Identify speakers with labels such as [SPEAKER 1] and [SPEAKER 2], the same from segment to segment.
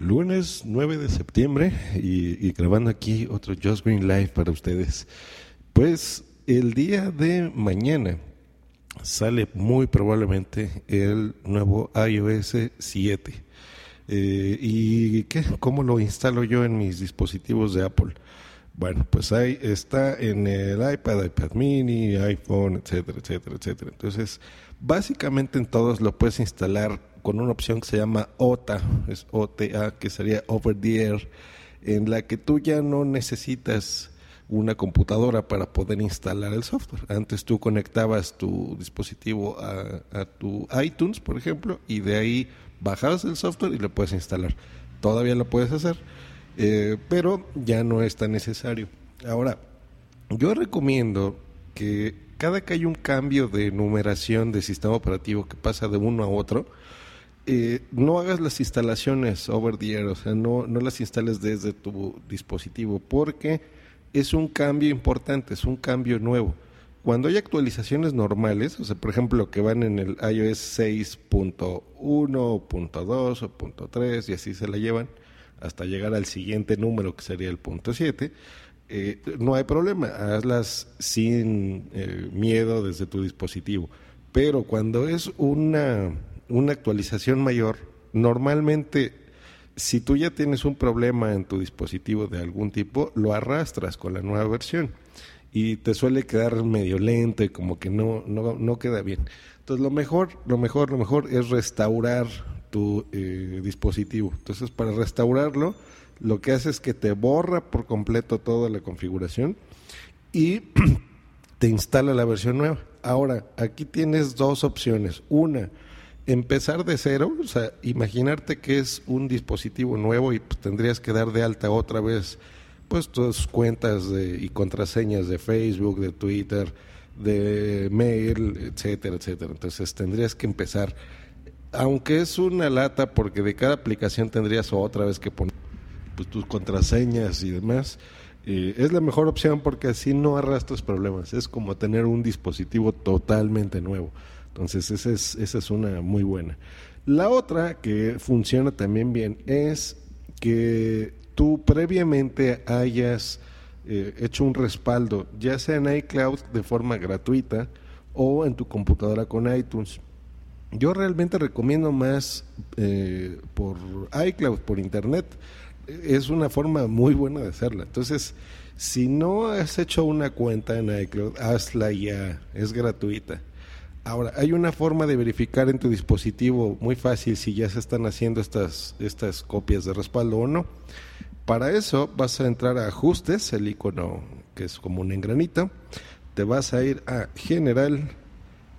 [SPEAKER 1] Lunes 9 de septiembre y, grabando aquí otro Just Green Live para ustedes. Pues el día de mañana sale muy probablemente el nuevo iOS 7. Eh, ¿Y qué? cómo lo instalo yo en mis dispositivos de Apple? Bueno, pues ahí está en el iPad, iPad mini, iPhone, etcétera, etcétera, etcétera. Entonces, básicamente en todos lo puedes instalar con una opción que se llama OTA, es OTA, que sería Over the Air, en la que tú ya no necesitas una computadora para poder instalar el software. Antes tú conectabas tu dispositivo a, a tu iTunes, por ejemplo, y de ahí bajabas el software y lo puedes instalar. Todavía lo puedes hacer eh, pero ya no es tan necesario. Ahora, yo recomiendo que cada que hay un cambio de numeración de sistema operativo que pasa de uno a otro, eh, no hagas las instalaciones over the air, o sea, no, no las instales desde tu dispositivo, porque es un cambio importante, es un cambio nuevo. Cuando hay actualizaciones normales, o sea, por ejemplo, que van en el iOS 6.1, .2 o .3 y así se la llevan, hasta llegar al siguiente número que sería el punto 7, eh, no hay problema, hazlas sin eh, miedo desde tu dispositivo. Pero cuando es una, una actualización mayor, normalmente si tú ya tienes un problema en tu dispositivo de algún tipo, lo arrastras con la nueva versión y te suele quedar medio lento y como que no, no, no queda bien. Entonces lo mejor, lo mejor, lo mejor es restaurar tu eh, dispositivo. Entonces, para restaurarlo, lo que hace es que te borra por completo toda la configuración y te instala la versión nueva. Ahora, aquí tienes dos opciones. Una, empezar de cero, o sea, imaginarte que es un dispositivo nuevo y pues, tendrías que dar de alta otra vez pues tus cuentas y contraseñas de Facebook, de Twitter, de mail, etcétera, etcétera. Entonces tendrías que empezar aunque es una lata porque de cada aplicación tendrías otra vez que poner pues, tus contraseñas y demás, es la mejor opción porque así no arrastras problemas. Es como tener un dispositivo totalmente nuevo. Entonces, esa es, esa es una muy buena. La otra que funciona también bien es que tú previamente hayas eh, hecho un respaldo, ya sea en iCloud de forma gratuita o en tu computadora con iTunes. Yo realmente recomiendo más eh, por iCloud, por Internet. Es una forma muy buena de hacerla. Entonces, si no has hecho una cuenta en iCloud, hazla ya, es gratuita. Ahora, hay una forma de verificar en tu dispositivo muy fácil si ya se están haciendo estas, estas copias de respaldo o no. Para eso vas a entrar a ajustes, el icono que es como un engranito, te vas a ir a general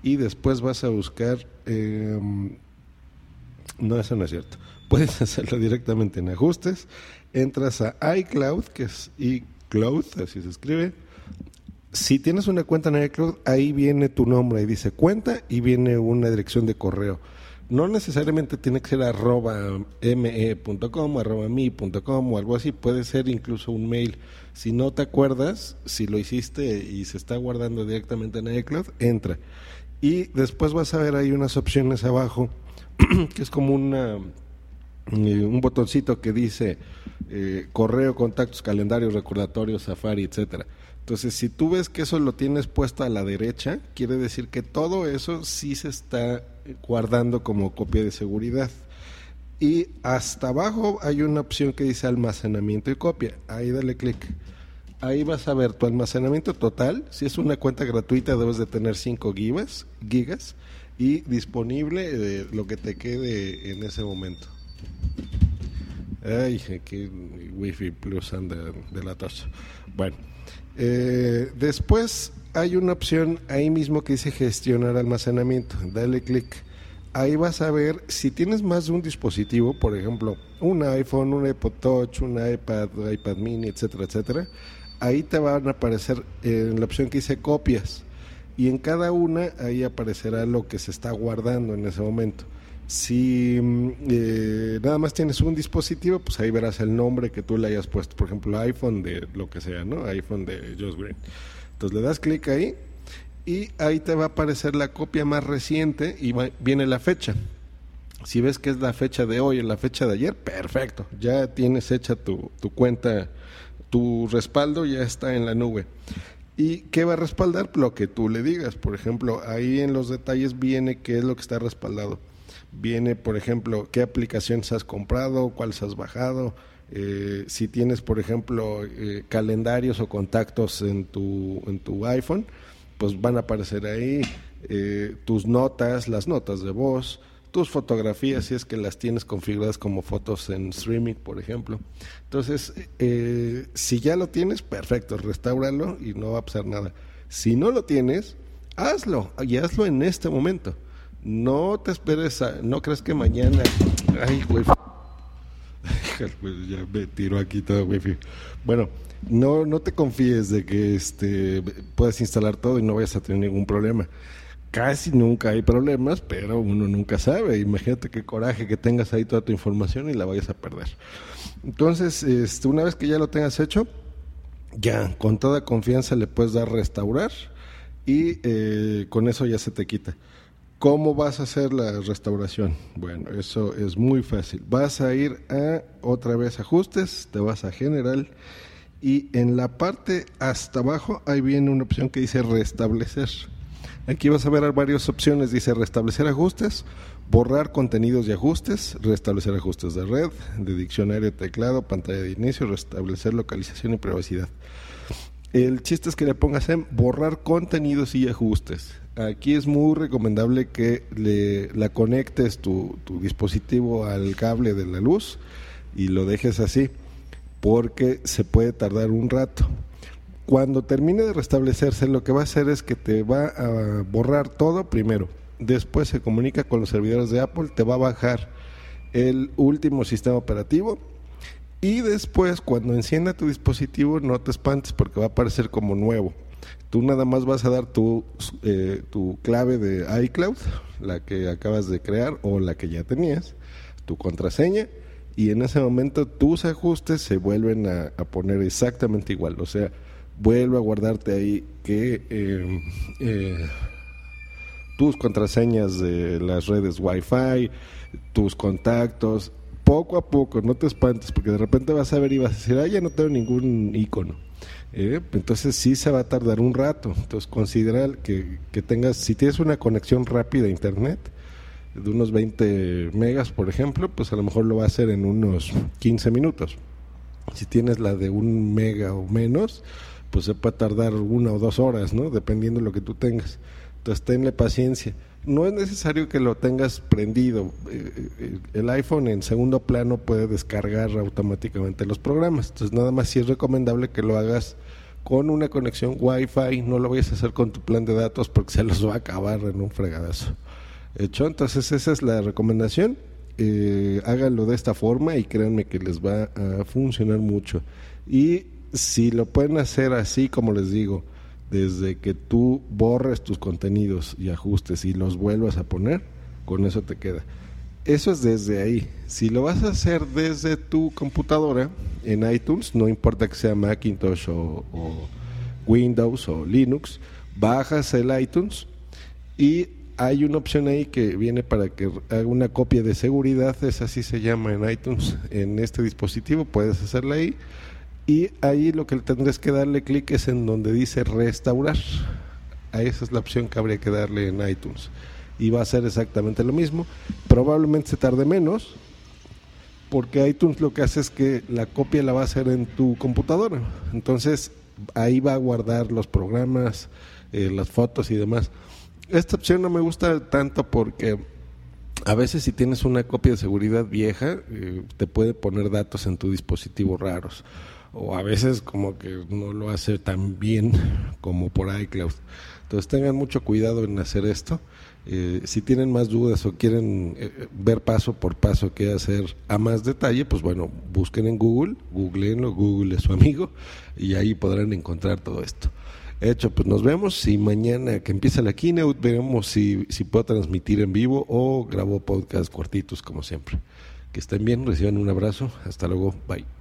[SPEAKER 1] y después vas a buscar Em, no, eso no es cierto. Puedes hacerlo directamente en ajustes. Entras a iCloud, que es iCloud, así se escribe. Si tienes una cuenta en iCloud, ahí viene tu nombre, ahí dice cuenta y viene una dirección de correo. No necesariamente tiene que ser arroba me.com, arroba mi.com o algo así. Puede ser incluso un mail. Si no te acuerdas, si lo hiciste y se está guardando directamente en iCloud, entra. Y después vas a ver ahí unas opciones abajo, que es como una, eh, un botoncito que dice eh, correo, contactos, calendarios, recordatorios, Safari, etcétera. Entonces, si tú ves que eso lo tienes puesto a la derecha, quiere decir que todo eso sí se está guardando como copia de seguridad. Y hasta abajo hay una opción que dice almacenamiento y copia. Ahí dale clic ahí vas a ver tu almacenamiento total. Si es una cuenta gratuita, debes de tener 5 gigas, gigas y disponible de lo que te quede en ese momento. Ay, aquí Wi-Fi Plus anda de la tocha. Bueno, eh, después hay una opción ahí mismo que dice gestionar almacenamiento. Dale clic. ahí vas a ver si tienes más de un dispositivo, por ejemplo, un iPhone, un iPod Touch, un iPad, iPad mini, etcétera, etcétera, ahí te van a aparecer en la opción que dice copias y en cada una ahí aparecerá lo que se está guardando en ese momento. Si mm, eh, nada más tienes un dispositivo, pues ahí verás el nombre que tú le hayas puesto, por ejemplo, iPhone de lo que sea, ¿no? iPhone de Josh Green. Entonces le das clic ahí y ahí te va a aparecer la copia más reciente y viene la fecha. Si ves que es la fecha de hoy o la fecha de ayer, perfecto, ya tienes hecha tu, tu cuenta, tu respaldo ya está en la nube. ¿Y qué va a respaldar? Lo que tú le digas. Por ejemplo, ahí en los detalles viene qué es lo que está respaldado. Viene, por ejemplo, qué aplicaciones has comprado, cuáles has bajado, eh, si tienes, por ejemplo, eh, calendarios o contactos en tu, en tu iPhone, pues van a aparecer ahí eh, tus notas, las notas de voz, tus fotografías, si es que las tienes configuradas como fotos en streaming, por ejemplo. Entonces, eh, si ya lo tienes, perfecto, restauralo y no va a pasar nada. Si no lo tienes, hazlo y hazlo en este momento. No te esperes a, no crees que mañana, ay, güey, ya me tiro aquí todo wifi. Bueno, no, no te confíes de que este puedas instalar todo y no vayas a tener ningún problema. Casi nunca hay problemas, pero uno nunca sabe. Imagínate qué coraje que tengas ahí toda tu información y la vayas a perder. Entonces, este, una vez que ya lo tengas hecho, ya con toda confianza le puedes dar restaurar y eh, con eso ya se te quita. ¿Cómo vas a hacer la restauración? Bueno, eso es muy fácil. Vas a ir a otra vez ajustes, te vas a general y en la parte hasta abajo ahí viene una opción que dice restablecer. Aquí vas a ver varias opciones, dice restablecer ajustes, borrar contenidos y ajustes, restablecer ajustes de red, de diccionario, teclado, pantalla de inicio, restablecer localización y privacidad. El chiste es que le pongas en borrar contenidos y ajustes. Aquí es muy recomendable que le, la conectes tu, tu dispositivo al cable de la luz y lo dejes así, porque se puede tardar un rato. Cuando termine de restablecerse, lo que va a hacer es que te va a borrar todo primero. Después se comunica con los servidores de Apple, te va a bajar el último sistema operativo y después, cuando encienda tu dispositivo, no te espantes porque va a aparecer como nuevo. Tú nada más vas a dar tu, eh, tu clave de iCloud, la que acabas de crear o la que ya tenías, tu contraseña, y en ese momento tus ajustes se vuelven a, poner exactamente igual. O sea, vuelve a guardarte ahí que eh, eh, tus contraseñas de las redes Wi-Fi, tus contactos, poco a poco, no te espantes, porque de repente vas a ver y vas a decir, ah, ya no tengo ningún icono. Eh, entonces sí se va a tardar un rato. Entonces considera que, que tengas, si tienes una conexión rápida a internet, de unos 20 megas, por ejemplo, pues a lo mejor lo va a hacer en unos 15 minutos. Si tienes la de un mega o menos, pues se puede tardar una o dos horas, ¿no? Dependiendo de lo que tú tengas. Entonces tenle paciencia no es necesario que lo tengas prendido. Eh, eh, el iPhone en segundo plano puede descargar automáticamente los programas. Entonces nada más sí es recomendable que lo hagas con una conexión Wi-Fi. No lo vayas a hacer con tu plan de datos porque se los va a acabar en un fregadazo. Hecho, entonces esa es la recomendación. Eh, háganlo de esta forma y créanme que les va a funcionar mucho. Y si lo pueden hacer así como les digo, desde que tú borres tus contenidos y ajustes y los vuelvas a poner, con eso te queda. Eso es desde ahí. Si lo vas a hacer desde tu computadora en iTunes, no importa que sea Macintosh o, Windows o Linux, bajas el iTunes y hay una opción ahí que viene para que haga una copia de seguridad, es así se llama en iTunes, en este dispositivo, puedes hacerla ahí y ahí lo que tendrás que darle clic es en donde dice restaurar. A esa es la opción que habría que darle en iTunes. Y va a ser exactamente lo mismo. Probablemente se tarde menos, porque iTunes lo que hace es que la copia la va a hacer en tu computadora. Entonces ahí va a guardar los programas, eh, las fotos y demás. Esta opción no me gusta tanto porque a veces si tienes una copia de seguridad vieja, eh, te puede poner datos en tu dispositivo raros o a veces como que no lo hace tan bien como por iCloud. Entonces tengan mucho cuidado en hacer esto Eh, si tienen más dudas o quieren eh, ver paso por paso qué hacer a más detalle, pues bueno, busquen en Google, googleenlo, Google es su amigo y ahí podrán encontrar todo esto. Hecho, pues nos vemos y mañana que empieza la keynote veremos si, si puedo transmitir en vivo o grabo podcast cortitos como siempre. Que estén bien, reciban un abrazo, hasta luego, bye.